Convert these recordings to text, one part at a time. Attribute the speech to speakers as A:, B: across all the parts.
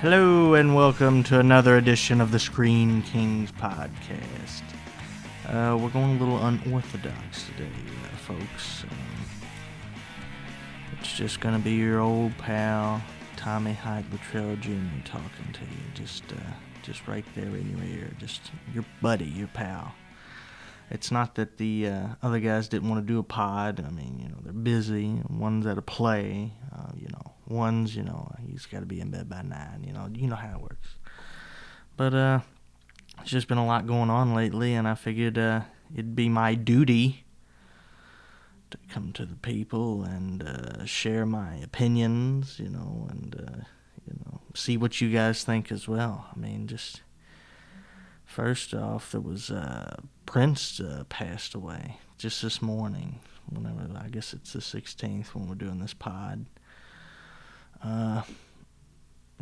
A: Hello and welcome to another edition of the Screen Kings podcast. Uh, we're going a little unorthodox today, uh, folks. Um, it's just going to be your old pal Tommy Hyde Luttrell Jr. talking to you, just uh, just right there in your ear, just your buddy, your pal. It's not that the uh, other guys didn't want to do a pod. I mean, you know, they're busy. One's at a play. Uh, you know, one's you know he's got to be in bed by nine. You know, you know how it works. But uh, it's just been a lot going on lately, and I figured uh, it'd be my duty to come to the people and uh, share my opinions. You know, and uh, you know, see what you guys think as well. I mean, just first off, there was uh, Prince uh, passed away just this morning. Whenever I guess it's the 16th when we're doing this pod. Uh,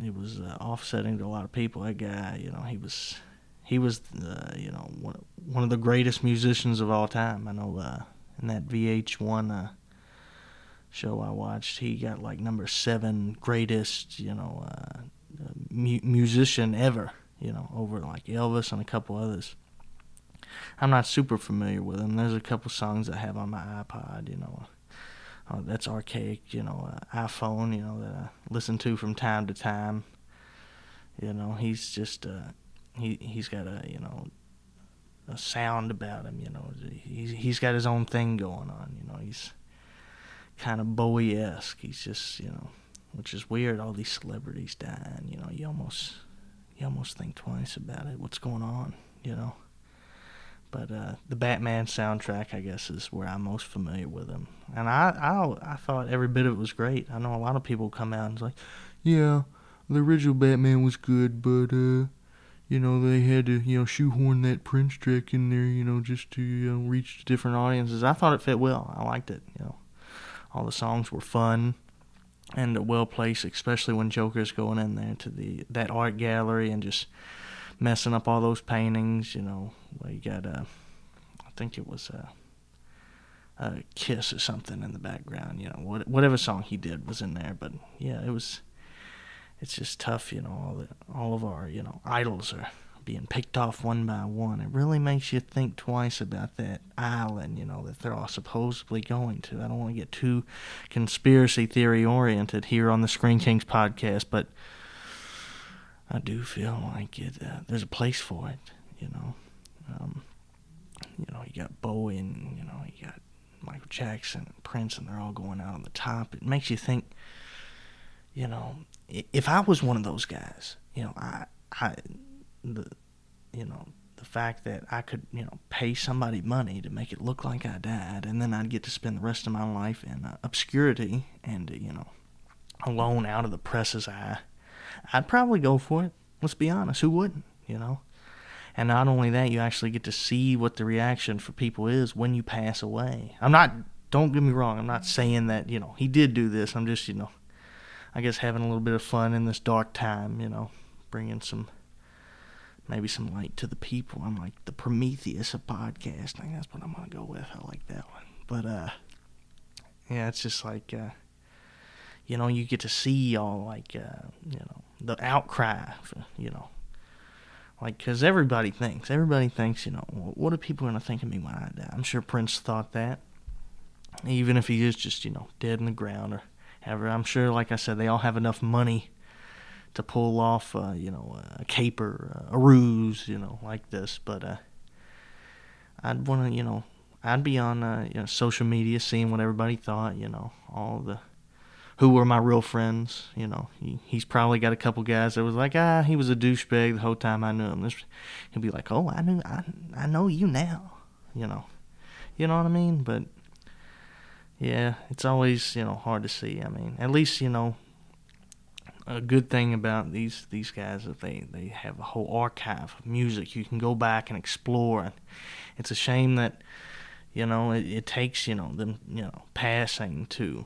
A: it was uh, offsetting to a lot of people. That guy, you know, he was he was uh, you know one one of the greatest musicians of all time. I know uh, in that VH1 uh, show I watched, he got like number seven greatest you know uh, mu- musician ever. You know, over like Elvis and a couple others. I'm not super familiar with him. There's a couple songs I have on my iPod, you know. Uh, that's archaic, you know, uh, iPhone, you know, that I listen to from time to time. You know, he's just, uh, he, he's got a, you know, a sound about him, you know. He's, he's got his own thing going on, you know. He's kind of Bowie esque. He's just, you know, which is weird, all these celebrities dying, you know. You almost, you almost think twice about it. What's going on, you know? But uh, the Batman soundtrack, I guess, is where I'm most familiar with him, and I, I I thought every bit of it was great. I know a lot of people come out and like, yeah, the original Batman was good, but uh, you know they had to you know shoehorn that Prince track in there, you know, just to you know, reach different audiences. I thought it fit well. I liked it. You know, all the songs were fun and well placed, especially when Joker's going in there to the that art gallery and just messing up all those paintings. You know, where you got a, I think it was a, a kiss or something in the background. You know, what, whatever song he did was in there. But yeah, it was. It's just tough, you know. All the all of our you know idols are being picked off one by one. It really makes you think twice about that island, you know, that they're all supposedly going to. I don't want to get too conspiracy theory oriented here on the Screen Kings podcast, but I do feel like it. Uh, there's a place for it, you know. Um, you know, you got Bowie and you know you got Michael Jackson and Prince, and they're all going out on the top. It makes you think. You know, if I was one of those guys, you know, I, I, the, you know, the fact that I could, you know, pay somebody money to make it look like I died, and then I'd get to spend the rest of my life in uh, obscurity and, you know, alone out of the press's eye I'd probably go for it. Let's be honest. Who wouldn't? You know? And not only that, you actually get to see what the reaction for people is when you pass away. I'm not, don't get me wrong, I'm not saying that, you know, he did do this. I'm just, you know, I guess having a little bit of fun in this dark time, you know, bringing some, maybe some light to the people. I'm like the Prometheus of podcasting. That's what I'm going to go with. I like that one. But, uh, yeah, it's just like, uh, you know, you get to see all like, uh, you know, the outcry, for, you know, like because everybody thinks, everybody thinks, you know, what are people gonna think of me when I die? I'm sure Prince thought that, even if he is just, you know, dead in the ground or ever. I'm sure, like I said, they all have enough money to pull off, uh, you know, a caper, a ruse, you know, like this. But uh, I'd want to, you know, I'd be on uh, you know, social media seeing what everybody thought, you know, all the who were my real friends. You know, he, he's probably got a couple guys that was like, ah, he was a douchebag the whole time I knew him. He'll be like, oh, I knew, I, I know you now. You know, you know what I mean? But yeah, it's always you know hard to see. I mean, at least you know a good thing about these these guys is they they have a whole archive of music you can go back and explore. And it's a shame that you know it, it takes you know them you know passing to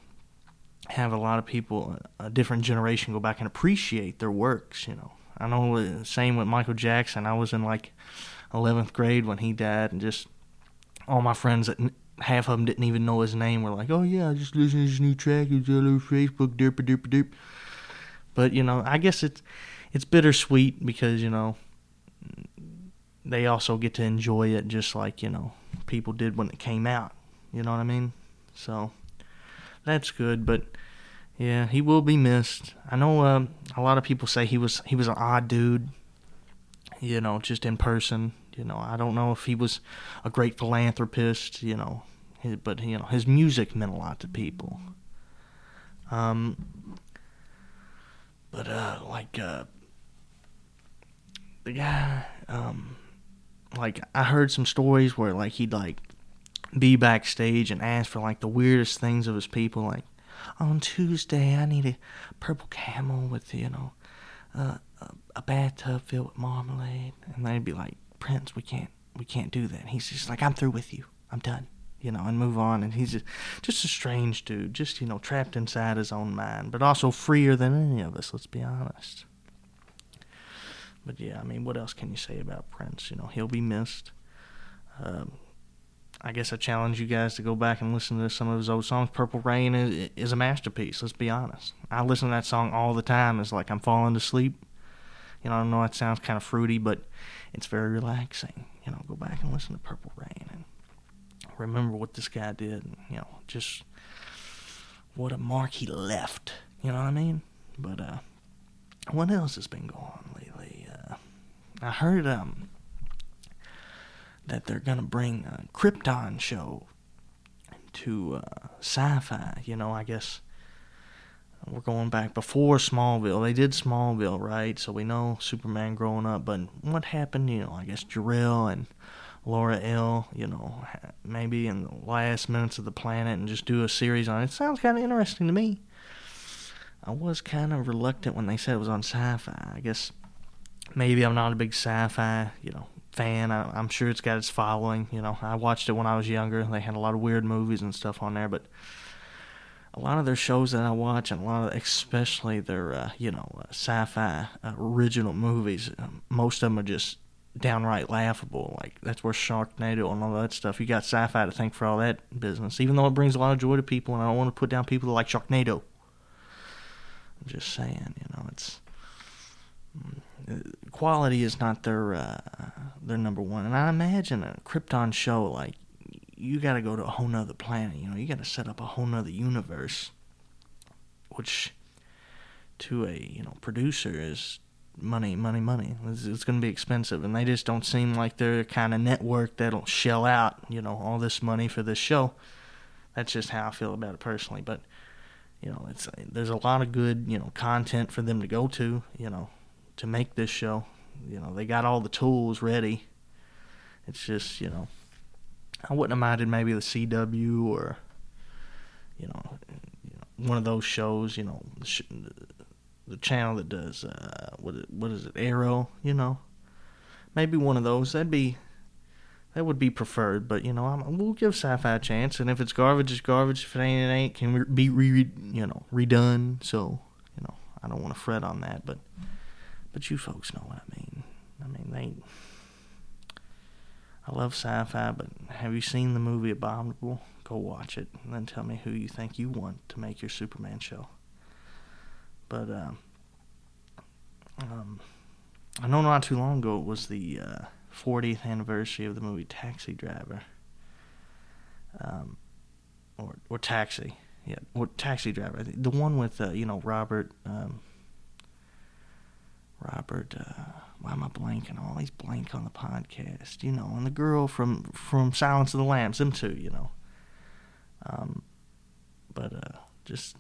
A: have a lot of people, a different generation, go back and appreciate their works. You know, I know the same with Michael Jackson. I was in like 11th grade when he died, and just all my friends that half of them didn't even know his name were like, "Oh yeah, I just listened to his new track. It's all over Facebook, derp derp derp." But you know, I guess it's it's bittersweet because you know they also get to enjoy it just like you know people did when it came out. You know what I mean? So that's good, but yeah, he will be missed. I know uh, a lot of people say he was he was an odd dude. You know, just in person. You know, I don't know if he was a great philanthropist. You know, but you know his music meant a lot to people. Um, but uh, like uh, the guy, um, like I heard some stories where like he'd like be backstage and ask for like the weirdest things of his people, like on Tuesday I need a purple camel with you know uh, a bathtub filled with marmalade, and they'd be like, Prince, we can't we can't do that. And he's just like, I'm through with you. I'm done. You know, and move on. And he's just, just a strange dude, just, you know, trapped inside his own mind, but also freer than any of us, let's be honest. But yeah, I mean, what else can you say about Prince? You know, he'll be missed. Um, I guess I challenge you guys to go back and listen to some of his old songs. Purple Rain is, is a masterpiece. Let's be honest. I listen to that song all the time. It's like I'm falling to sleep. You know, I know it sounds kind of fruity, but it's very relaxing. You know, go back and listen to Purple Rain and remember what this guy did. And, you know, just what a mark he left. You know what I mean? But uh, what else has been going on lately? Uh, I heard um that they're gonna bring a Krypton show to uh, sci-fi. You know, I guess we're going back before Smallville. They did Smallville, right? So we know Superman growing up. But what happened? You know, I guess Jor-El and Lara-El. You know, maybe in the last minutes of the planet and just do a series on it. it sounds kind of interesting to me. I was kind of reluctant when they said it was on sci-fi. I guess maybe I'm not a big sci-fi, you know, fan. I, am sure it's got its following. You know, I watched it when I was younger. They had a lot of weird movies and stuff on there, but a lot of their shows that I watch, and a lot of, especially their, uh, you know, uh, sci-fi uh, original movies, um, most of them are just downright laughable. Like that's where Sharknado and all that stuff. You got sci-fi to thank for all that business, even though it brings a lot of joy to people. And I don't want to put down people that like Sharknado. I'm just saying, you know, it's quality is not their uh, their number one. And I imagine a Krypton show like you got to go to a whole nother planet. You know, you got to set up a whole nother universe, which to a you know producer is money, money, money. It's, it's going to be expensive, and they just don't seem like they're the kind of network that'll shell out you know all this money for this show. That's just how I feel about it personally. But you know, it's there's a lot of good you know content for them to go to. You know, to make this show. You know, they got all the tools ready. It's just, you know, I wouldn't have minded maybe the CW or, you know, one of those shows. You know, the, sh- the channel that does uh, what what is it, Arrow? You know, maybe one of those. That'd be that would be preferred. But you know, I'm, we'll give sci-fi a chance, and if it's garbage, it's garbage. If it ain't, it ain't. Can be re, you know redone. So you know, I don't want to fret on that, but. But you folks know what I mean. I mean, they. I love sci fi, but have you seen the movie Abominable? Go watch it and then tell me who you think you want to make your Superman show. But, um, um, I know not too long ago it was the uh, 40th anniversary of the movie Taxi Driver. Um, or, or Taxi. Yeah, or Taxi Driver. The one with, uh, you know, Robert. Um, Robert, uh, why am I blanking? I always blank on the podcast, you know, and the girl from from Silence of the Lambs, them two, you know. Um, but uh, just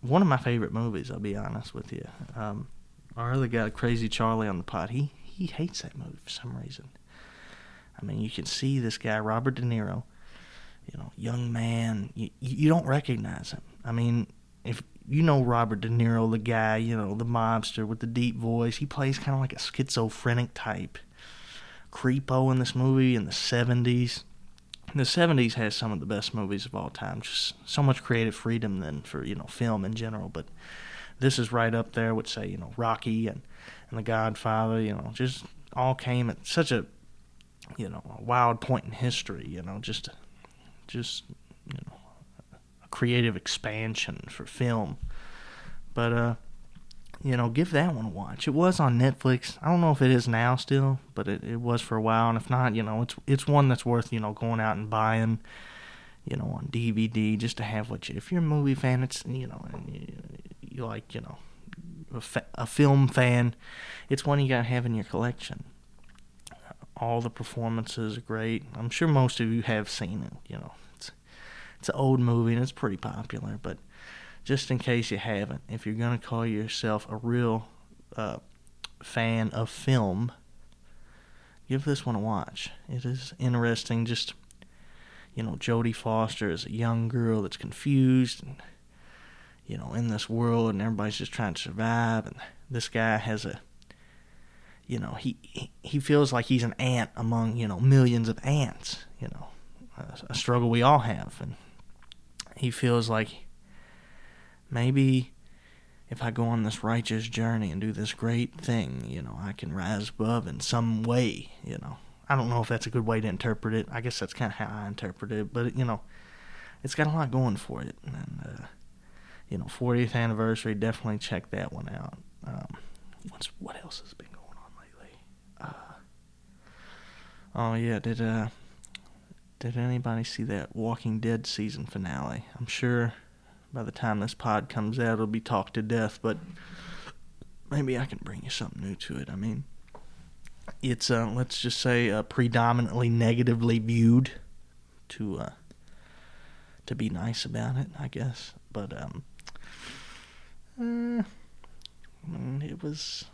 A: one of my favorite movies. I'll be honest with you. Um, our other guy, Crazy Charlie, on the pod, he he hates that movie for some reason. I mean, you can see this guy, Robert De Niro, you know, young man. You you don't recognize him. I mean, if you know Robert De Niro, the guy, you know, the mobster with the deep voice. He plays kind of like a schizophrenic type creepo in this movie in the 70s. The 70s has some of the best movies of all time. Just so much creative freedom than for, you know, film in general. But this is right up there with, say, you know, Rocky and, and The Godfather, you know, just all came at such a, you know, a wild point in history, you know, just, just, you know, creative expansion for film. But uh, you know, give that one a watch. It was on Netflix. I don't know if it is now still, but it, it was for a while. And if not, you know, it's it's one that's worth you know going out and buying, you know, on DVD just to have what you. If you're a movie fan, it's you know, and you, you like you know, a, fa- a film fan, it's one you got to have in your collection. All the performances are great. I'm sure most of you have seen it. You know, it's an old movie and it's pretty popular, but just in case you haven't, if you're going to call yourself a real uh, fan of film, give this one a watch. It is interesting. Just, you know, Jodie Foster is a young girl that's confused and, you know, in this world and everybody's just trying to survive. And this guy has a, you know, he, he feels like he's an ant among, you know, millions of ants, you know, a, a struggle we all have. And he feels like maybe if I go on this righteous journey and do this great thing, you know, I can rise above in some way, you know. I don't know if that's a good way to interpret it. I guess that's kind of how I interpret it, but you know, it's got a lot going for it. And uh, you know, 40th anniversary, definitely check that one out. Um, what's what else has been going on lately? Uh, oh yeah, did uh, did anybody see that Walking Dead season finale? I'm sure by the time this pod comes out, it'll be talked to death, but maybe I can bring you something new to it. I mean, it's, uh, let's just say, uh, predominantly negatively viewed to, uh, to be nice about it, I guess. But, um, uh, it was.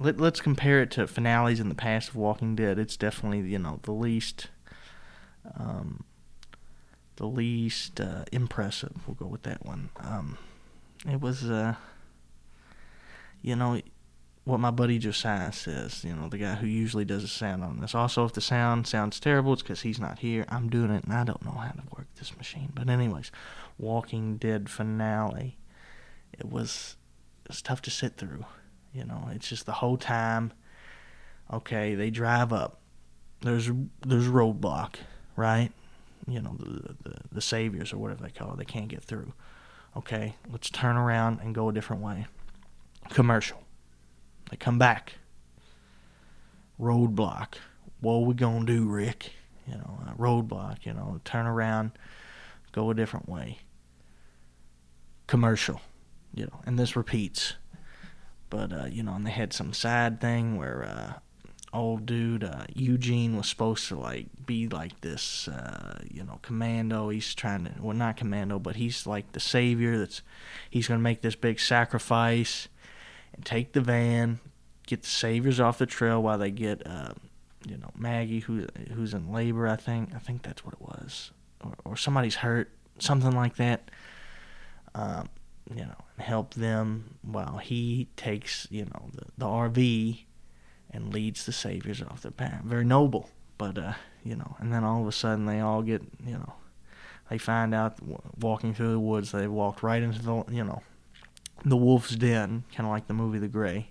A: Let, let's compare it to finales in the past of Walking Dead. It's definitely, you know, the least. Um, the least uh, impressive. We'll go with that one. Um, it was, uh, you know, what my buddy Josiah says. You know, the guy who usually does the sound on this. Also, if the sound sounds terrible, it's because he's not here. I'm doing it, and I don't know how to work this machine. But anyways, Walking Dead finale. It was it's tough to sit through. You know, it's just the whole time. Okay, they drive up. There's there's roadblock, right? you know the, the the saviors or whatever they call it. They can't get through. Okay, let's turn around and go a different way. Commercial. They come back. Roadblock. What we gonna do, Rick? You know, uh, roadblock. You know, turn around, go a different way. Commercial. You know, and this repeats. But uh, you know, and they had some sad thing where uh, old dude uh, Eugene was supposed to like be like this uh, you know commando. He's trying to well not commando but he's like the savior that's he's to make this big sacrifice and take the van get the saviors off the trail while they get uh, you know Maggie who who's in labor I think I think that's what it was or, or somebody's hurt something like that. Um, you know and help them while he takes you know the, the RV and leads the saviors off their path. Very noble, but uh, you know, and then all of a sudden they all get, you know, they find out walking through the woods they walked right into the, you know, the wolf's den, kind of like the movie The Grey.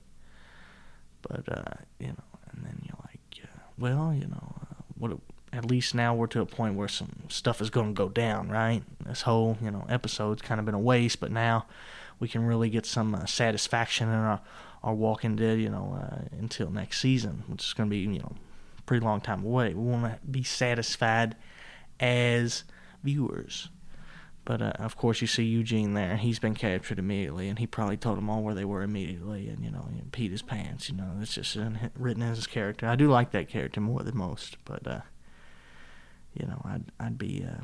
A: But uh, you know, and then you're like, uh, well, you know, uh, what? At least now we're to a point where some stuff is going to go down, right? This whole, you know, episode's kind of been a waste, but now we can really get some uh, satisfaction in our our Walking Dead, you know, uh, until next season, which is going to be, you know, pretty long time away. We want to be satisfied as viewers. But uh, of course, you see Eugene there. He's been captured immediately, and he probably told them all where they were immediately, and you know, he peed his pants. You know, it's just written as his character. I do like that character more than most, but uh, you know, I'd I'd be uh,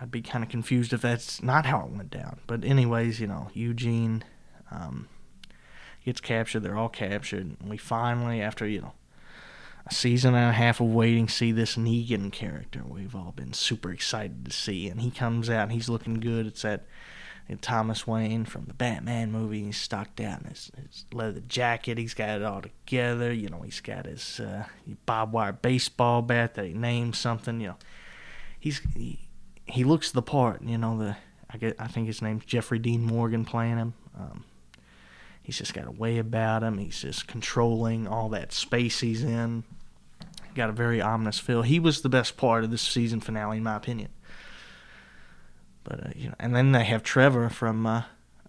A: I'd be kind of confused if that's not how it went down. But anyways, you know, Eugene. Um, gets captured. They're all captured. And we finally, after, you know, a season and a half of waiting, see this Negan character we've all been super excited to see. And he comes out and he's looking good. It's that Thomas Wayne from the Batman movie. He's stocked out in his, his leather jacket. He's got it all together. You know, he's got his uh, wire baseball bat that he named something. You know, he's he, he looks the part. You know, the I get I think his name's Jeffrey Dean Morgan playing him. Um, He's just got a way about him. He's just controlling all that space he's in. Got a very ominous feel. He was the best part of this season finale, in my opinion. But uh, you know, and then they have Trevor from uh,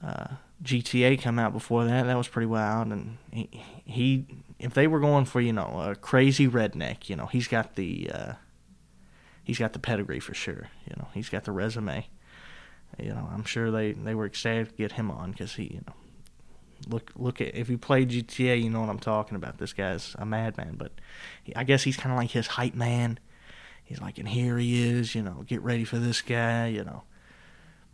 A: uh, GTA come out before that. That was pretty wild. And he, he if they were going for you know a crazy redneck, you know he's got the uh, he's got the pedigree for sure. You know he's got the resume. You know I'm sure they they were excited to get him on because he you know look look at if you play GTA, you know what I'm talking about. This guy's a madman, but he, I guess he's kind of like his hype man. He's like, and here he is, you know, get ready for this guy, you know.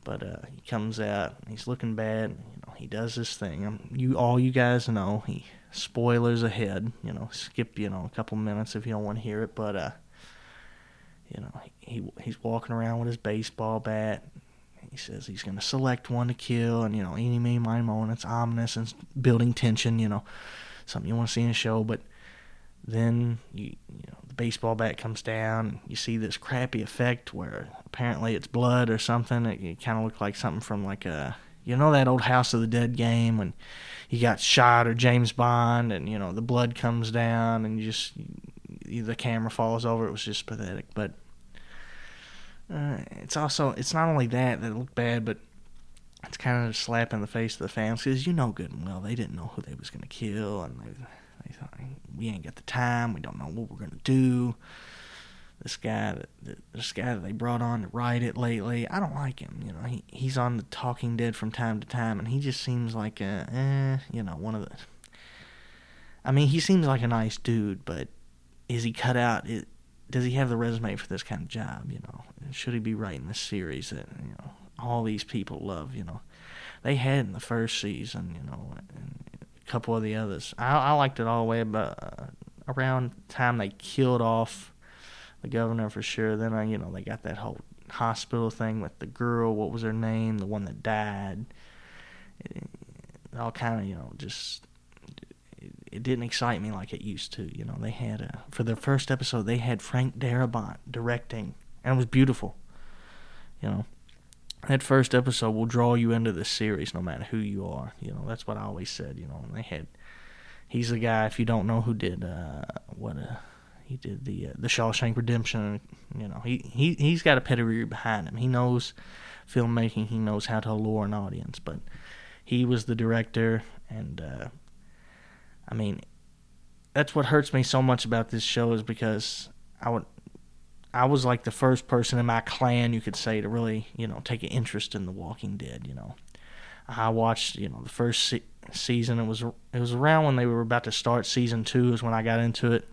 A: But uh, he comes out, he's looking bad. You know, he does this thing. You all you guys know. He spoilers ahead. You know, skip you know a couple minutes if you don't want to hear it. But uh, you know, he he's walking around with his baseball bat. He says he's to select one to kill, and you know, any, mo, and it's ominous and building tension. You know, something you want to see in a show. But then you you know baseball bat comes down. You see this crappy effect where apparently it's blood or something. It, it kind of looked like something from like a you know that old House of the Dead game when you got shot or James Bond and you know the blood comes down and just the camera falls over. It was just pathetic, but. Uh, it's also it's not only that that looked bad, but it's kind of a slap in the face of the fans because you know good and well they didn't know who they was gonna kill and they we ain't got the time, we don't know what we're gonna do. This guy that this guy that they brought on to write it lately, I don't like him. You know, he he's on the Talking Dead from time to time, and he just seems like a, eh, you know, one of the. I mean, he seems like a nice dude, but is he cut out? It, does he have the resume for this kind of job? You know, should he be writing this series that you know all these people love? You know, they had in the first season. You know, and couple of the others. I, I liked it all the way about uh, around time they killed off the governor for sure. Then I, you know, they got that whole hospital thing with the girl. What was her name? The one that died. It, all kind of, you know, just it didn't excite me like it used to. You know, they had a, for their first episode they had Frank Darabont directing, and it was beautiful. You know, that first episode will draw you into the series no matter who you are. You know, that's what I always said. You know, and they had he's the guy if you don't know who did uh, what uh, he did the uh, the Shawshank Redemption. You know, he he he's got a pedigree behind him. He knows filmmaking. He knows how to lure an audience. But he was the director, and uh, I mean, that's what hurts me so much about this show is because I would. I was like the first person in my clan, you could say, to really, you know, take an interest in The Walking Dead. You know, I watched, you know, the first se- season. It was it was around when they were about to start season two. Is when I got into it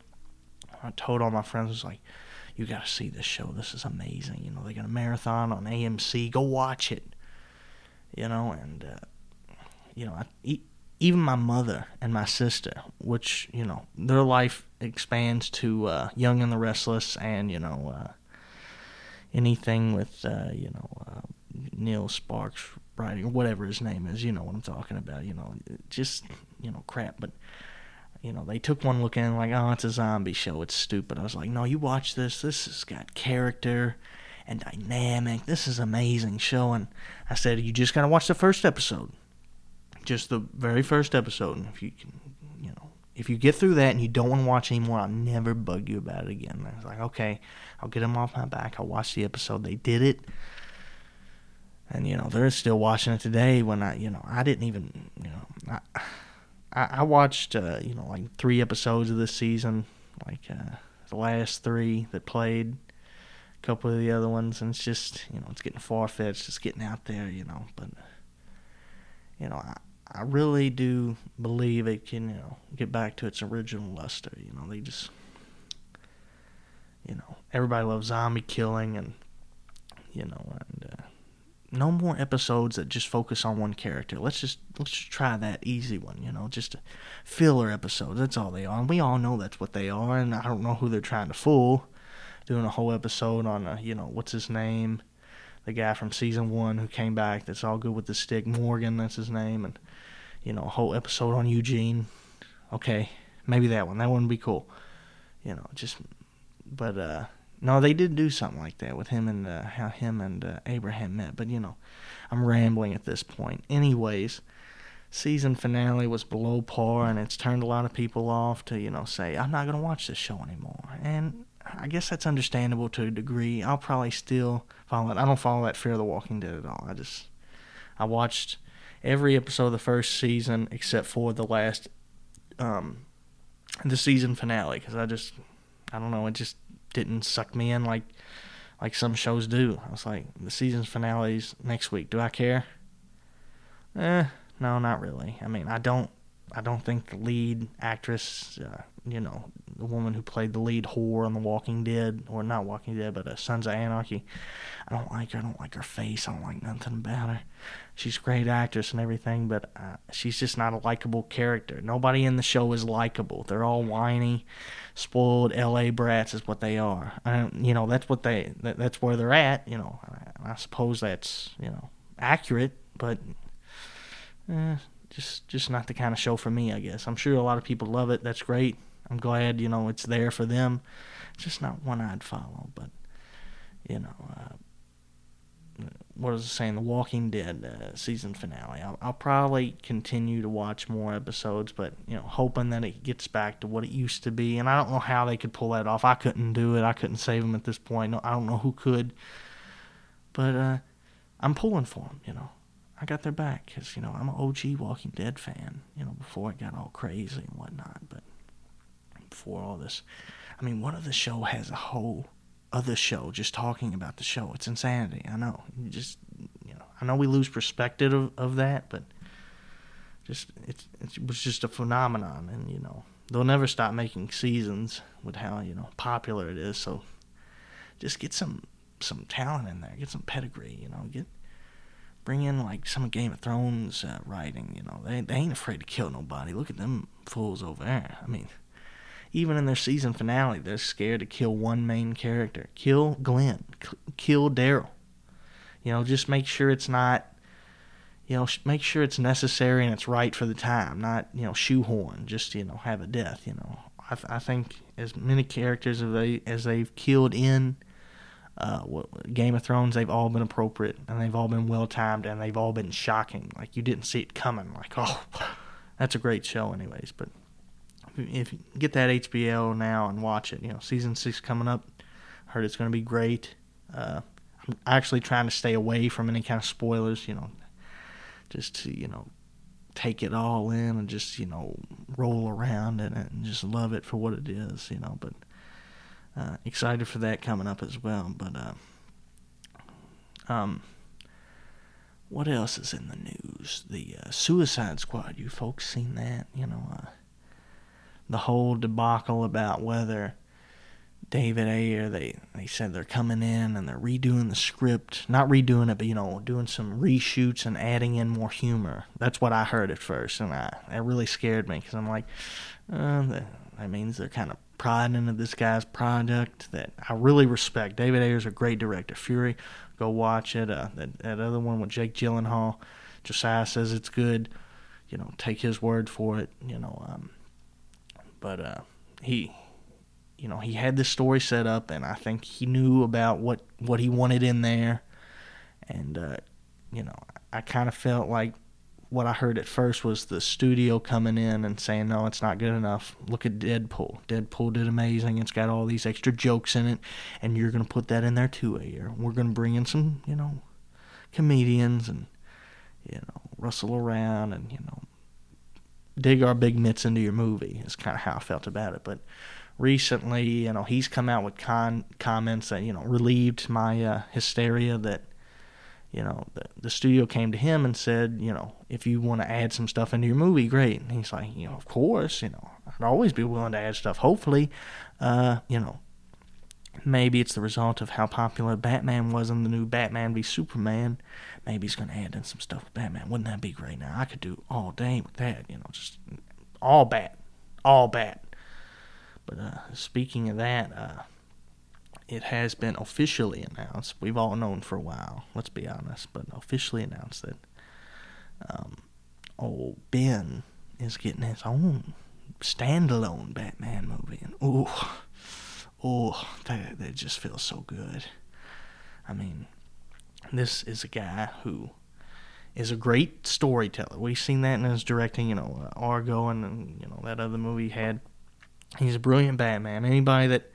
A: I told all my friends, I was like, you got to see this show. This is amazing. You know, they got a marathon on AMC. Go watch it. You know, and, uh, you know, I, even my mother and my sister, which, you know, their life expands to uh, Young and the Restless and, you know, uh, anything with, uh, you know, uh, Neil Sparks writing or whatever his name is. You know what I'm talking about. You know, just, you know, crap. But you know, they took one look in like, oh, it's a zombie show. It's stupid. I was like, no, you watch this. This has got character and dynamic. This is amazing show. And I said, you just got to watch the first episode. Just the very first episode. And if you can, you know, if you get through that and you don't want to watch anymore, I'll never bug you about it again. I was like, okay, I'll get them off my back. I'll watch the episode. They did it. And, you know, they're still watching it today when I, you know, I didn't even, you know, I, I, I watched uh, you know like three episodes of this season, like uh, the last three that played, a couple of the other ones, and it's just you know it's getting far fetched, it's getting out there, you know. But you know I really do believe it can you know get back to its original luster. You know they just you know everybody loves zombie killing and you know and. Uh, no more episodes that just focus on one character. Let's just let's just try that easy one, you know, just filler episodes. That's all they are. And we all know that's what they are, and I don't know who they're trying to fool. Doing a whole episode on a, you know, what's his name? The guy from season one who came back that's all good with the stick, Morgan, that's his name, and you know, a whole episode on Eugene. Okay, maybe that one. That wouldn't be cool. You know, just but uh no, they did do something like that with him and uh, how him and uh, Abraham met. But you know, I'm rambling at this point. Anyways, season finale was below par, and it's turned a lot of people off to you know say I'm not gonna watch this show anymore. And I guess that's understandable to a degree. I'll probably still follow it. I don't follow that Fear of the Walking Dead at all. I just I watched every episode of the first season except for the last, um, the season finale because I just, I don't know, it just didn't suck me in like, like some shows do. I was like, the season finales next week. Do I care? Eh, no, not really. I mean, I don't I don't think the lead actress, uh, you know, the woman who played the lead whore on The Walking Dead, or not Walking Dead, but uh, Sons of Anarchy, I don't like her. I don't like her face. I don't like nothing about her. She's a great actress and everything, but uh, she's just not a likable character. Nobody in the show is likable. They're all whiny, spoiled L.A. brats is what they are. You know, that's what they, that, that's where they're at. You know, I, I suppose that's, you know, accurate, but. Eh, just just not the kind of show for me, I guess. I'm sure a lot of people love it. That's great. I'm glad, you know, it's there for them. Just not one I'd follow, but you know, uh, what was saying? The Walking Dead uh, season finale. I'll, I'll, probably continue to watch more episodes, but you know, hoping that it gets back to what it used to be. And I don't know how they could pull that off. I couldn't do it. I couldn't save them at this point. I don't know who could, but uh, I'm pulling for them. You know, I got their back because you know I'm an OG Walking Dead fan. You know before it got all crazy and whatnot, but before all this, I mean, what other show has a whole other show just talking about the show? It's insanity. I know. You just you know I know we lose perspective of, of that, but just it's it was just a phenomenon, and you know they'll never stop making seasons with how you know popular it is. So just get some some talent in there, get some pedigree. You know, get bring in like some Game of Thrones uh, writing. You know, they they ain't afraid to kill nobody. Look at them fools over there. I mean, even in their season finale, they're scared to kill one main character. Kill Glenn. Kill Daryl. You know, just make sure it's not. You know, make sure it's necessary and it's right for the time, not you know shoehorn. Just you know have a death. You know, I, I think as many characters as they as they've killed in uh, Game of Thrones, they've all been appropriate and they've all been well timed and they've all been shocking. Like you didn't see it coming. Like oh, that's a great show, anyways. But if you get that HBO now and watch it, you know season six coming up. Heard it's going to be great. Uh, I'm actually trying to stay away from any kind of spoilers. You know, just to you know take it all in and just you know roll around in it and just love it for what it is. You know, but uh, excited for that coming up as well. But uh, um, what else is in the news? The uh, Suicide Squad. You folks seen that? You know, uh, the whole debacle about whether David Ayer they they said they're coming in and they're redoing the script, not redoing it, but you know, doing some reshoots and adding in more humor. That's what I heard at first, and I that really scared me because I'm like, uh, that means they're kind of pride into this guy's product that I really respect. David Ayer's a great director. Fury, go watch it. Uh, that, that other one with Jake Gyllenhaal, Josiah says it's good. You know, take his word for it. You know, um, but uh, he, you know, he had this story set up, and I think he knew about what what he wanted in there, and uh, you know, I kind of felt like what I heard at first was the studio coming in and saying, no, it's not good enough. Look at Deadpool. Deadpool did amazing. It's got all these extra jokes in it, and you're going to put that in there too, Ayer. We're going to bring in some, you know, comedians and, you know, rustle around and, you know, dig our big mitts into your movie, is kind of how I felt about it. But recently, you know, he's come out with con- comments that, you know, relieved my uh, hysteria that, you know, the, the studio came to him and said, you know, if you want to add some stuff into your movie, great. And he's like, you know, of course, you know, I'd always be willing to add stuff. Hopefully, uh, you know, maybe it's the result of how popular Batman was in the new Batman v Superman. Maybe he's going to add in some stuff with Batman. Wouldn't that be great? Now, I could do all day with that, you know, just all bat, all bat. But uh, speaking of that, uh, it has been officially announced. We've all known for a while, let's be honest, but officially announced that um, old Ben is getting his own standalone Batman movie. And oh, oh, that, that just feels so good. I mean, this is a guy who is a great storyteller. We've seen that in his directing, you know, uh, Argo and, and you know that other movie he had. He's a brilliant Batman. Anybody that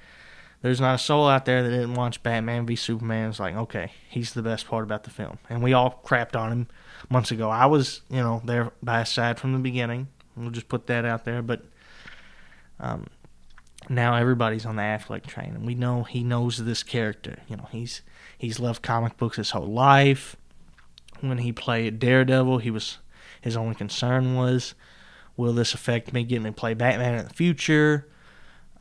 A: there's not a soul out there that didn't watch Batman v Superman. is like, okay, he's the best part about the film, and we all crapped on him months ago. I was, you know, there by his side from the beginning. We'll just put that out there, but um, now everybody's on the Affleck train, and we know he knows this character. You know, he's he's loved comic books his whole life. When he played Daredevil, he was his only concern was, will this affect me getting to play Batman in the future?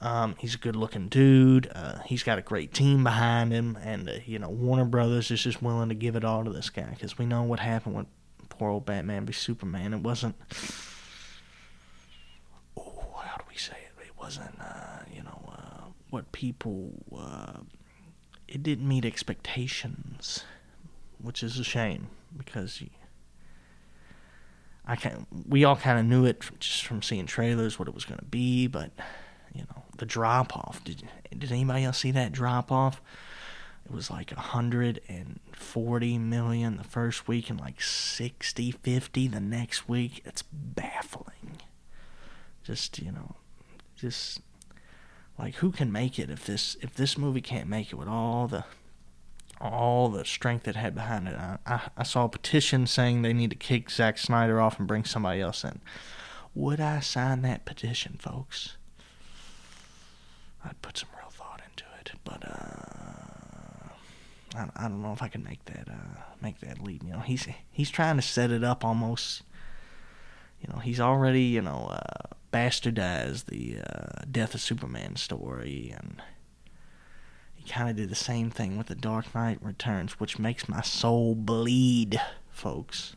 A: Um, he's a good looking dude. Uh, he's got a great team behind him, and uh, you know Warner Brothers is just willing to give it all to this guy because we know what happened with poor old Batman v Superman. It wasn't. Oh, how do we say it? It wasn't. Uh, what people. Uh, it didn't meet expectations, which is a shame because. I can we all kind of knew it just from seeing trailers what it was going to be, but you know the drop off. Did did anybody else see that drop off? It was like 140 million the first week and like 60, 50 the next week. It's baffling. Just, you know, just like who can make it if this if this movie can't make it with all the all the strength it had behind it. I, I, I saw a petition saying they need to kick Zack Snyder off and bring somebody else in. Would I sign that petition, folks? I'd put some real thought into it, but uh, I, I don't know if I can make that uh, make that leap. You know, he's he's trying to set it up almost. You know, he's already you know uh, bastardized the uh, death of Superman story, and he kind of did the same thing with the Dark Knight Returns, which makes my soul bleed, folks.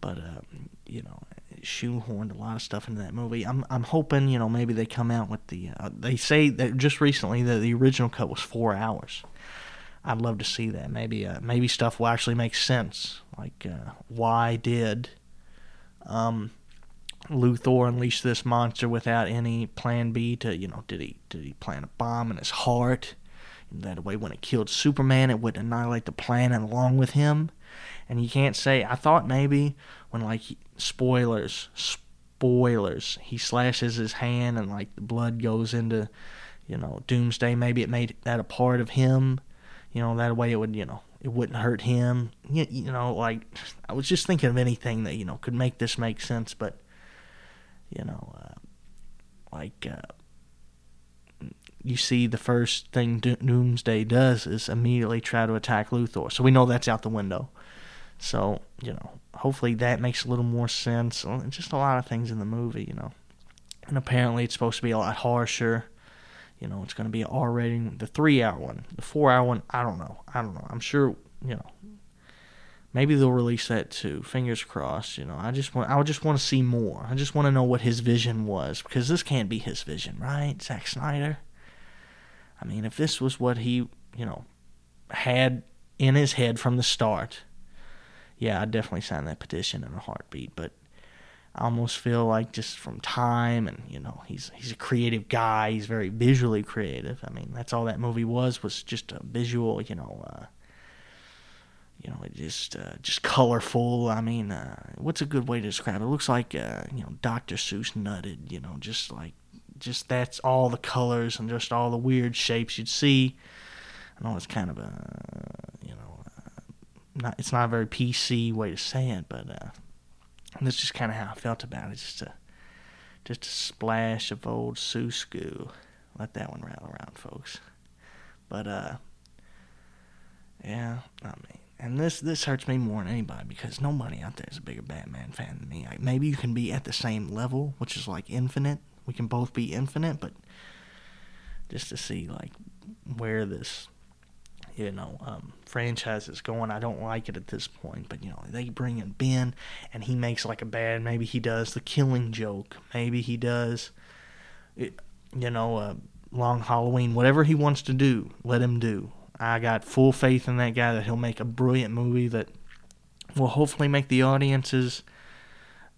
A: But uh, you know, shoehorned a lot of stuff into that movie. I'm I'm hoping you know maybe they come out with the. Uh, they say that just recently that the original cut was four hours. I'd love to see that. Maybe uh, maybe stuff will actually make sense. Like uh, why did um, Luthor unleash this monster without any plan B? To you know did he did he plant a bomb in his heart? And that way when it killed Superman, it would annihilate the planet along with him. And you can't say I thought maybe when like spoilers, spoilers. He slashes his hand and like the blood goes into, you know, Doomsday. Maybe it made that a part of him. You know, that way it would, you know, it wouldn't hurt him. You, you know, like I was just thinking of anything that you know could make this make sense, but you know, uh, like uh, you see, the first thing Doomsday does is immediately try to attack Luthor. So we know that's out the window. So you know, hopefully that makes a little more sense. Just a lot of things in the movie, you know. And apparently it's supposed to be a lot harsher. You know, it's going to be R rating. The three hour one, the four hour one, I don't know. I don't know. I'm sure, you know, maybe they'll release that too. Fingers crossed. You know, I just want, I just want to see more. I just want to know what his vision was because this can't be his vision, right? Zack Snyder. I mean, if this was what he, you know, had in his head from the start, yeah, I'd definitely sign that petition in a heartbeat. But I almost feel like just from time and you know he's he's a creative guy. He's very visually creative. I mean that's all that movie was was just a visual. You know, uh, you know, just uh, just colorful. I mean, uh, what's a good way to describe it? It looks like uh, you know Dr. Seuss nutted. You know, just like just that's all the colors and just all the weird shapes you'd see. I know it's kind of a you know not it's not a very PC way to say it, but uh, that's just kind of how I felt about it. Just a just a splash of old Seuss goo. Let that one rattle around, folks. But uh, yeah, I mean, and this this hurts me more than anybody because nobody out there is a bigger Batman fan than me. Like, maybe you can be at the same level, which is like infinite. We can both be infinite, but just to see like where this you know um, franchise is going. I don't like it at this point, but you know they bring in Ben, and he makes like a bad. Maybe he does the Killing Joke. Maybe he does, you know, uh, Long Halloween. Whatever he wants to do, let him do. I got full faith in that guy that he'll make a brilliant movie that will hopefully make the audiences,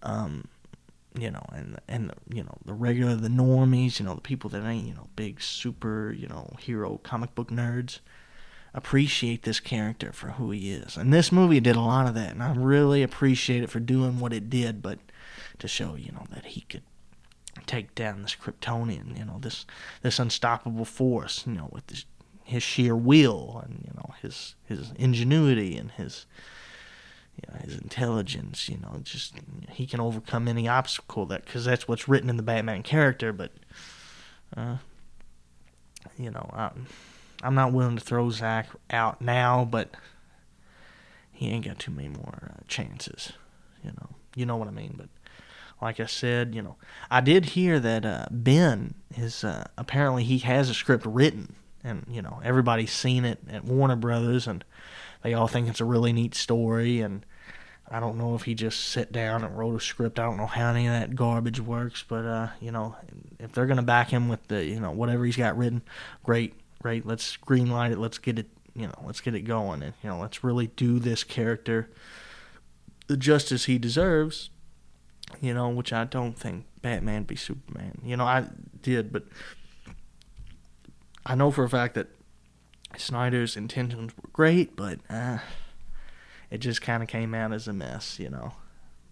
A: um, you know, and and you know the regular, the normies, you know, the people that ain't you know big super you know hero comic book nerds appreciate this character for who he is. And this movie did a lot of that, and I really appreciate it for doing what it did, but to show, you know, that he could take down this Kryptonian, you know, this this unstoppable force, you know, with this, his sheer will and you know his his ingenuity and his you know, his intelligence, you know, just he can overcome any obstacle that because that's what's written in the Batman character. But, uh, you know, I'm, I'm not willing to throw Zach out now, but he ain't got too many more uh, chances. You know, you know what I mean. But like I said, you know, I did hear that uh, Ben is uh, apparently he has a script written, and you know everybody's seen it at Warner Brothers, and they all think it's a really neat story. And I don't know if he just sat down and wrote a script. I don't know how any of that garbage works, but uh, you know, if they're gonna back him with the you know whatever he's got written, great, great. Let's greenlight it. Let's get it you know, let's get it going and you know, let's really do this character the justice he deserves. You know, which I don't think Batman v Superman. You know, I did, but I know for a fact that Snyder's intentions were great, but uh, it just kind of came out as a mess, you know.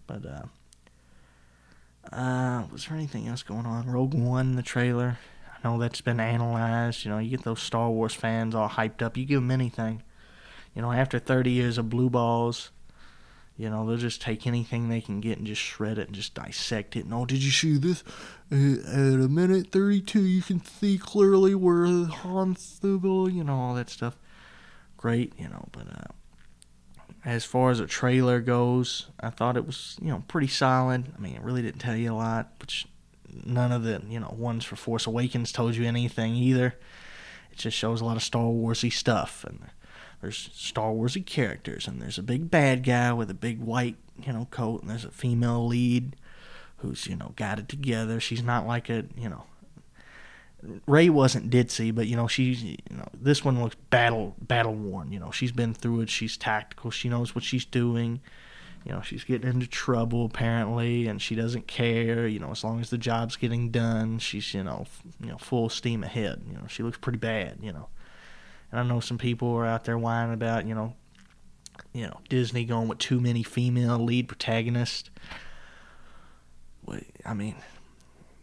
A: But uh, uh, was there anything else going on? Rogue One, the trailer I know that's been analyzed. You know, you get those Star Wars fans all hyped up. You give them anything. You know, after 30 years of blue balls, you know, they'll just take anything they can get and just shred it and just dissect it. And, oh, did you see this? At a minute 32, you can see clearly where Han Solo, you know, all that stuff. Great, you know, but uh, as far as a trailer goes, I thought it was, you know, pretty solid. I mean, it really didn't tell you a lot, which none of the you know ones for Force Awakens told you anything either. It just shows a lot of Star Warsy stuff, and there's Star Warsy characters, and there's a big bad guy with a big white you know coat, and there's a female lead who's you know got it together. She's not like a you know. Rey wasn't ditzy, but you know she's you know this one looks battle battle worn. You know she's been through it. She's tactical. She knows what she's doing you know she's getting into trouble apparently and she doesn't care you know as long as the job's getting done she's you know f- you know full steam ahead you know she looks pretty bad you know and i know some people are out there whining about you know you know disney going with too many female lead protagonists i mean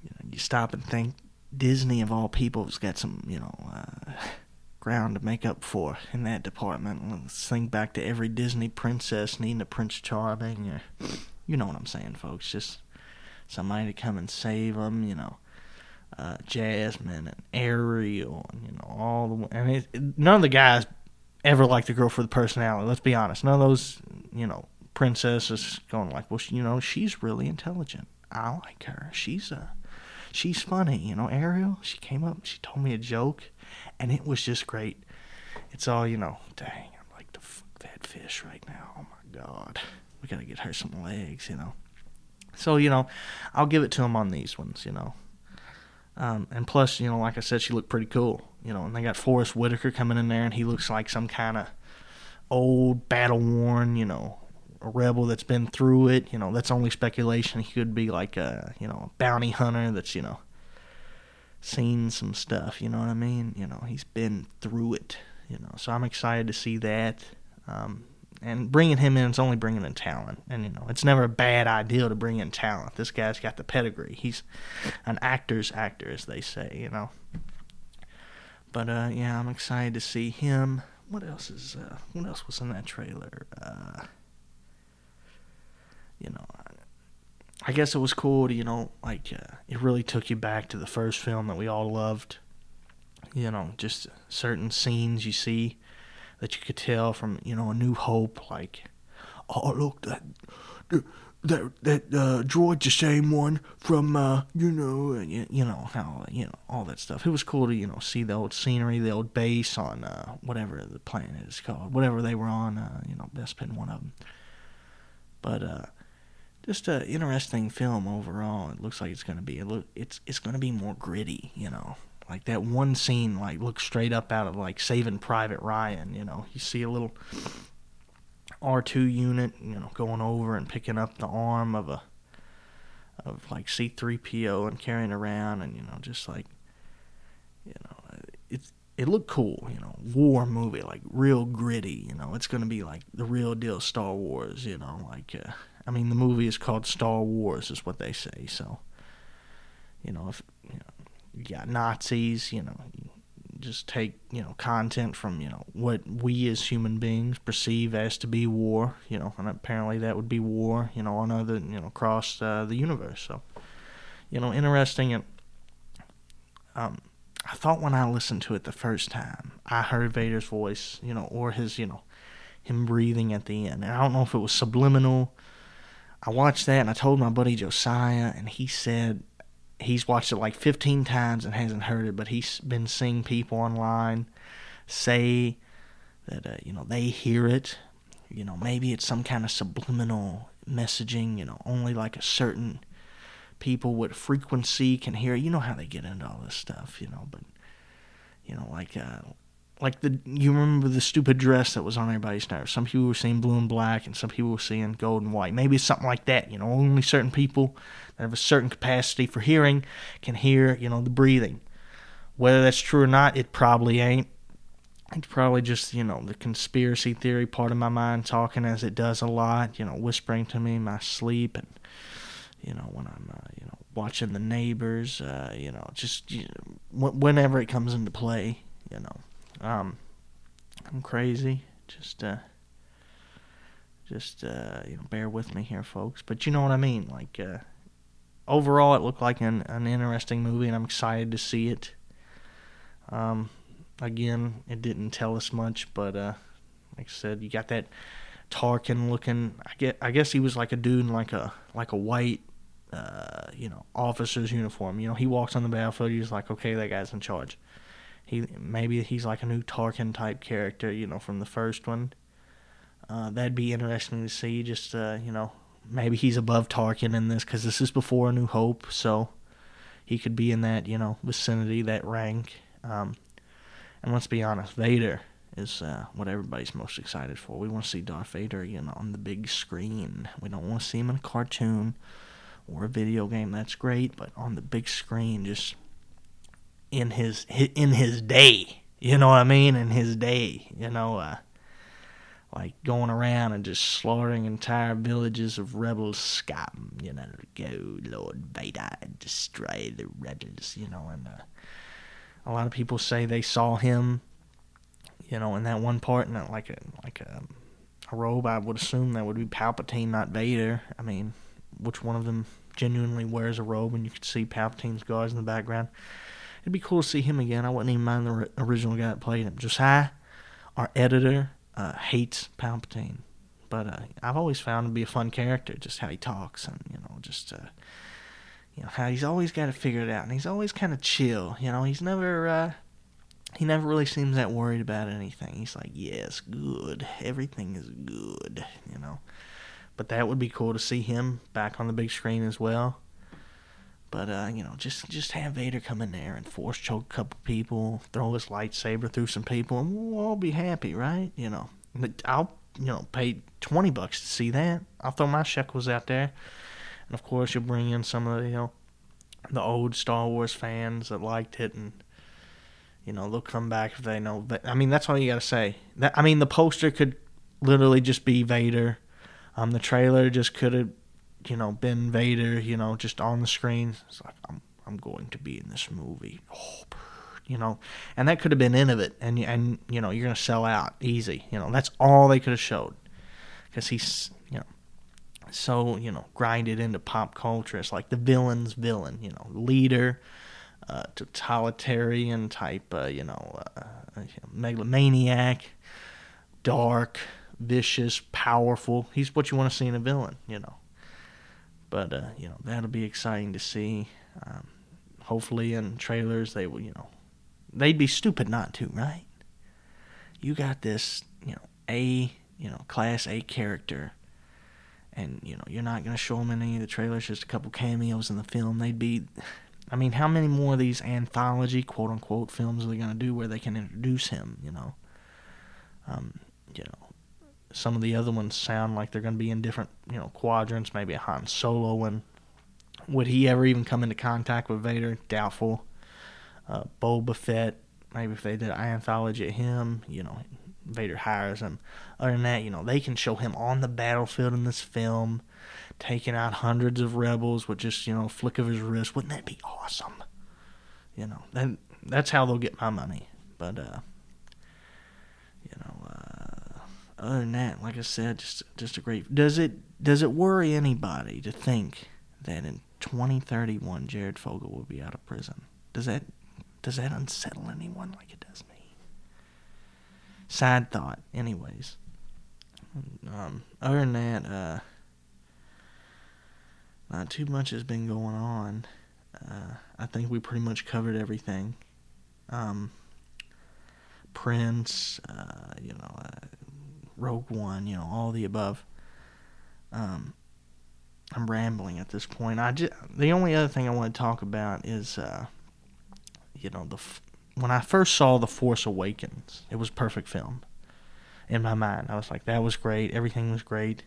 A: you, know, you stop and think disney of all people has got some you know uh, ground to make up for in that department. Let's think back to every Disney princess needing a Prince Charming, or you know what I'm saying, folks. Just somebody to come and save them, you know. Uh, Jasmine and Ariel, and you know all the. and it, it, none of the guys ever like the girl for the personality. Let's be honest. None of those, you know, princesses going like, well, you know, she's really intelligent. I like her. She's a, uh, she's funny. You know, Ariel. She came up. She told me a joke and it was just great. It's all you know. Dang, I'd like to fuck that fish right now. Oh my god, we gotta get her some legs, you know. So you know, I'll give it to him on these ones, you know. Um, and plus, you know, like I said, she looked pretty cool, you know. And they got Forest Whitaker coming in there, and he looks like some kind of old, battle worn, you know, a rebel that's been through it. You know, that's only speculation. He could be like a, you know, a bounty hunter that's, you know, seen some stuff. You know what I mean? You know, he's been through it. You know, so I'm excited to see that. Um, and bringing him in is only bringing in talent. And you know, it's never a bad idea to bring in talent. This guy's got the pedigree. He's an actor's actor, as they say. You know. But uh, yeah, I'm excited to see him. What else is? Uh, what else was in that trailer? Uh, you know, I guess it was cool to, you know, like uh, it really took you back to the first film that we all loved. You know, just certain scenes you see that you could tell from, you know, A New Hope, like, oh look that that that uh, droid's the same one from uh, you know and you, you know how you know all that stuff. It was cool to you know see the old scenery, the old base on uh, whatever the planet is called, whatever they were on. Uh, you know, Bespin one of them. But uh, just an interesting film overall. It looks like it's to be. It look, it's it's going to be more gritty, you know. Like that one scene, like looks straight up out of like Saving Private Ryan. You know, you see a little R two unit, you know, going over and picking up the arm of a of like C three PO and carrying around, and you know, just like you know, it's it looked cool, you know, war movie, like real gritty, you know. It's gonna be like the real deal Star Wars, you know, like uh, I mean, the movie is called Star Wars, is what they say. So, you know, if you, know, you got Nazis, you know, just take you know content from you know what we as human beings perceive as to be war you know and apparently that would be war you know on other you know across uh, the universe. So you know interesting and um I thought when I listened to it the first time I heard Vader's voice you know or his you know him breathing at the end. And I don't know if it was subliminal. I watched that and I told my buddy Josiah and he said he's watched it like 15 times and hasn't heard it, but he's been seeing people online say that uh, you know they hear it. You know, maybe it's some kind of subliminal messaging. You know, only like a certain people with frequency can hear. You know how they get into all this stuff. You know, but you know, like uh, like the you remember the stupid dress that was on everybody's nerves. Some people were seeing blue and black, and some people were seeing gold and white. Maybe it's something like that. You know, only certain people that have a certain capacity for hearing can hear. You know, the breathing. Whether that's true or not, it probably ain't. It's probably just you know the conspiracy theory part of my mind talking as it does a lot. You know, whispering to me in my sleep, and you know when I'm uh, you know watching the neighbors. Uh, you know, just you know, whenever it comes into play. You know. Um, I'm crazy. Just uh, just uh, you know, bear with me here, folks. But you know what I mean. Like uh, overall, it looked like an an interesting movie, and I'm excited to see it. Um, again, it didn't tell us much, but uh, like I said, you got that Tarkin looking. I get. I guess he was like a dude in like a like a white. Uh, you know, officer's uniform. You know, he walks on the battlefield. He's like, okay, that guy's in charge he maybe he's like a new Tarkin type character, you know, from the first one. Uh, that'd be interesting to see. Just uh, you know, maybe he's above Tarkin in this because this is before A New Hope, so he could be in that you know vicinity, that rank. Um, and let's be honest, Vader is uh, what everybody's most excited for. We want to see Darth Vader, know, on the big screen. We don't want to see him in a cartoon or a video game. That's great, but on the big screen, just in his in his day. You know what I mean? In his day, you know, uh, like going around and just slaughtering entire villages of rebel scum. You know, go Lord Vader, and destroy the rebels. You know, and uh, a lot of people say they saw him. You know, in that one part, in like a like a a robe. I would assume that would be Palpatine, not Vader. I mean, which one of them genuinely wears a robe and you could see Palpatine's guards in the background? It'd be cool to see him again. I wouldn't even mind the original guy that played him. Josiah, our editor, uh, hates Palpatine, but uh, I've always found him to be a fun character. Just how he talks and you know, just uh, you know how he's always got to figure it out, and he's always kind of chill. You know, he's never uh, he never really seems that worried about anything. He's like, yes, good, everything is good. You know, but that would be cool to see him back on the big screen as well. But uh, you know, just just have Vader come in there and force choke a couple people, throw his lightsaber through some people, and we'll all be happy, right? You know, I'll you know pay twenty bucks to see that. I'll throw my shekels out there, and of course you'll bring in some of the you know the old Star Wars fans that liked it, and you know they'll come back if they know. That, I mean, that's all you gotta say. That I mean, the poster could literally just be Vader. Um, the trailer just could have you know, Ben Vader, you know, just on the screen. It's like I'm I'm going to be in this movie. Oh, you know, and that could have been in of it, and and you know, you're gonna sell out easy. You know, that's all they could have showed, because he's you know, so you know, grinded into pop culture. It's like the villain's villain. You know, leader, uh, totalitarian type. Uh, you know, uh, megalomaniac, dark, vicious, powerful. He's what you want to see in a villain. You know but uh, you know that'll be exciting to see. Um, hopefully, in trailers they will, you know, they'd be stupid not to, right? You got this, you know, A, you know, class A character, and you know you're not gonna show them in any of the trailers. Just a couple cameos in the film. They'd be. I mean, how many more of these anthology, quote unquote, films are they gonna do where they can introduce him? You know, um, you know, some of the other ones sound like they're going to be in different, you know, quadrants. Maybe a Han Solo one. Would he ever even come into contact with Vader? Doubtful. Uh, Boba Fett. Maybe if they did an anthology of him, you know, Vader hires him. Other than that, you know, they can show him on the battlefield in this film, taking out hundreds of rebels with just you know flick of his wrist. Wouldn't that be awesome? You know, that that's how they'll get my money. But uh, you know, uh, other than that, like I said, just just a great. Does it does it worry anybody to think that in 2031 Jared Fogle will be out of prison? Does that does that unsettle anyone like it does me? Sad thought, anyways. Um, other than that, uh, not too much has been going on. Uh, I think we pretty much covered everything. Um, Prince, uh, you know, uh, Rogue One, you know, all the above. Um, I'm rambling at this point. I just, the only other thing I want to talk about is, uh, you know, the when I first saw The Force Awakens, it was perfect film in my mind. I was like, that was great. Everything was great.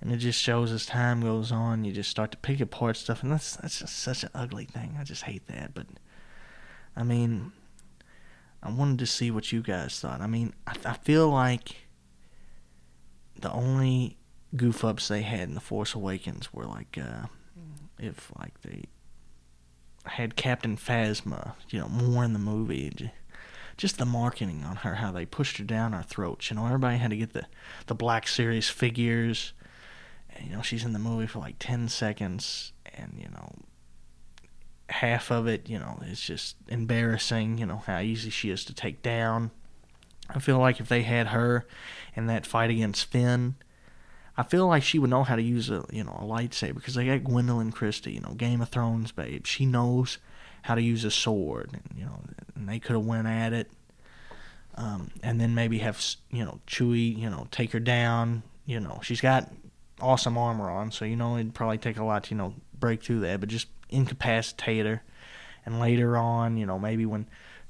A: And it just shows as time goes on, you just start to pick apart stuff, and that's that's just such an ugly thing. I just hate that. But I mean, I wanted to see what you guys thought. I mean, I, I feel like the only goof ups they had in The Force Awakens were like, uh, if like they had Captain Phasma, you know, more in the movie. Just the marketing on her, how they pushed her down our throats. You know, everybody had to get the the Black Series figures. And, you know, she's in the movie for like ten seconds, and you know, half of it, you know, is just embarrassing. You know how easy she is to take down. I feel like if they had her in that fight against Finn, I feel like she would know how to use a you know a lightsaber because they got Gwendoline Christie, you know Game of Thrones babe. She knows how to use a sword, and you know, and they could have went at it, um, and then maybe have you know Chewie, you know, take her down. You know, she's got awesome armor on, so you know it'd probably take a lot to you know break through that, but just incapacitate her, and later on, you know, maybe when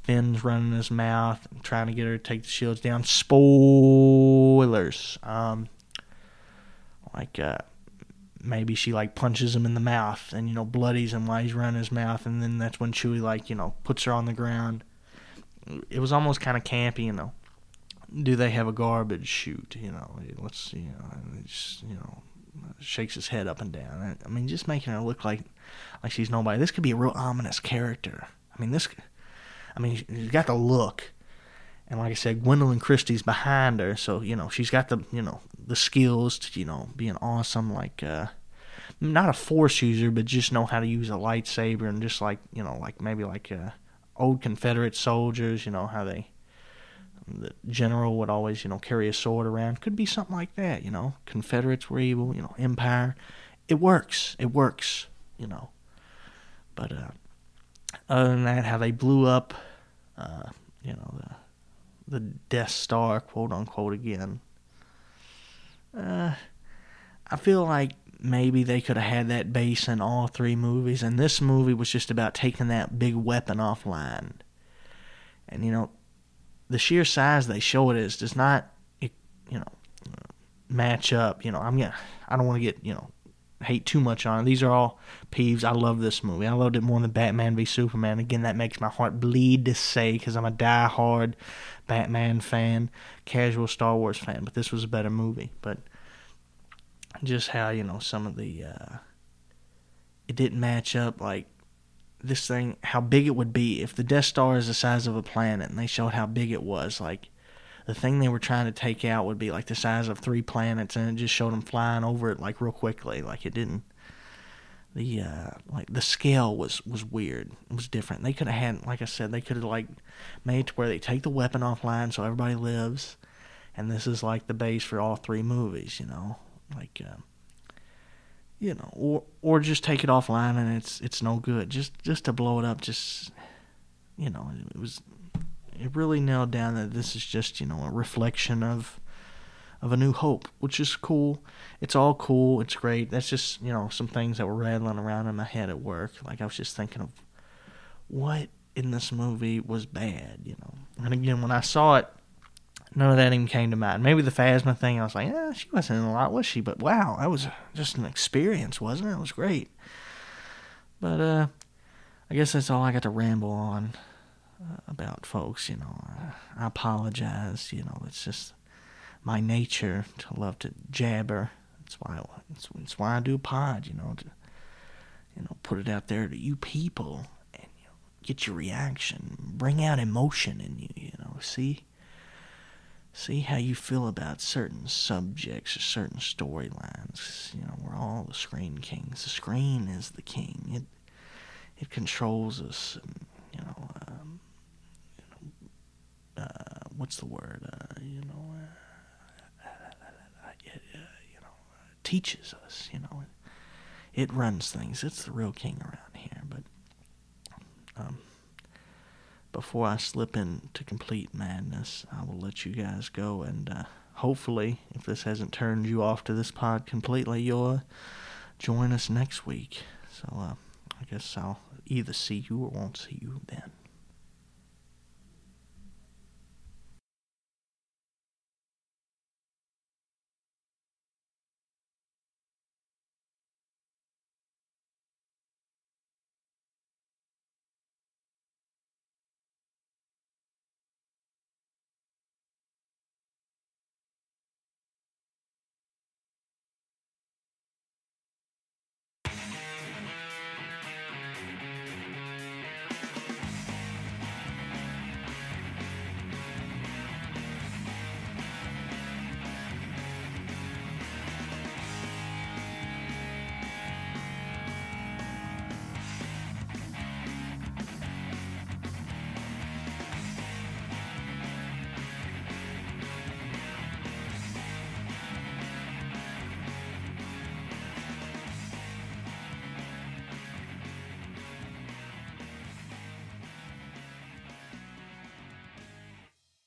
A: Finn's running his mouth trying to get her to take the shields down. Spoilers. Um, like uh, maybe she like punches him in the mouth and you know bloodies him while he's running his mouth, and then that's when Chewie like you know puts her on the ground. It was almost kind of campy, you know. Do they have a garbage chute? You know, let's you know, just, you know, shakes his head up and down. I mean, just making her look like like she's nobody. This could be a real ominous character. I mean, this. I mean, she's got the look and like I said, Gwendoline Christie's behind her, so you know she's got the you know the skills to you know be an awesome like uh, not a force user, but just know how to use a lightsaber and just like you know like maybe like uh, old Confederate soldiers, you know how they the general would always you know carry a sword around. Could be something like that, you know. Confederates were evil, you know. Empire, it works, it works, you know. But uh, other than that, how they blew up, uh, you know the the Death Star, quote unquote, again. Uh, I feel like maybe they could have had that base in all three movies, and this movie was just about taking that big weapon offline. And you know, the sheer size they show it is does not, you know, match up. You know, I'm gonna, I don't want to get you know hate too much on it. These are all peeves. I love this movie. I loved it more than Batman v Superman. Again, that makes my heart bleed to say because I'm a die-hard Batman fan, casual Star Wars fan. But this was a better movie. But just how you know some of the uh, it didn't match up like this thing how big it would be if the Death Star is the size of a planet and they showed how big it was like the thing they were trying to take out would be like the size of three planets, and it just showed them flying over it like real quickly. Like it didn't. The uh, like the scale was was weird. It was different. They could have had, like I said, they could have like made to where they take the weapon offline so everybody lives, and this is like the base for all three movies. You know, like. Uh, you know, or or just take it offline and it's it's no good. Just just to blow it up, just you know, it was it really nailed down that this is just you know a reflection of of a new hope, which is cool. It's all cool. It's great. That's just you know some things that were rattling around in my head at work. Like I was just thinking of what in this movie was bad, you know. And again, when I saw it, none of that even came to mind. Maybe the Phasma thing, I was like, yeah, she wasn't in a lot, was she? But wow, that was just an experience, wasn't it? It was great. But uh, I guess that's all I got to ramble on. Uh, about folks. You know, I, apologize. You know, it's just my nature to love to jabber. That's why that's, that's why I do a pod. You know, to you know put it out there to you people and you know, get your reaction, bring out emotion in you. You know, see see how you feel about certain subjects or certain storylines. You know, we're all the screen kings. The screen is the king. It it controls us. And, you know, um, uh, what's the word? Uh, you know, uh, it, uh, you know, teaches us. You know, it, it runs things. It's the real king around here. But um, before I slip into complete madness, I will let you guys go. And uh, hopefully, if this hasn't turned you off to this pod completely, you'll uh, join us next week. So uh, I guess I'll either see you or won't see you then.